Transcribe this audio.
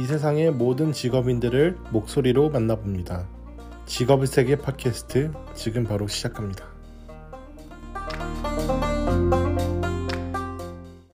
이 세상의 모든 직업인들을 목소리로 만나봅니다. 직업의 세계 팟캐스트 지금 바로 시작합니다.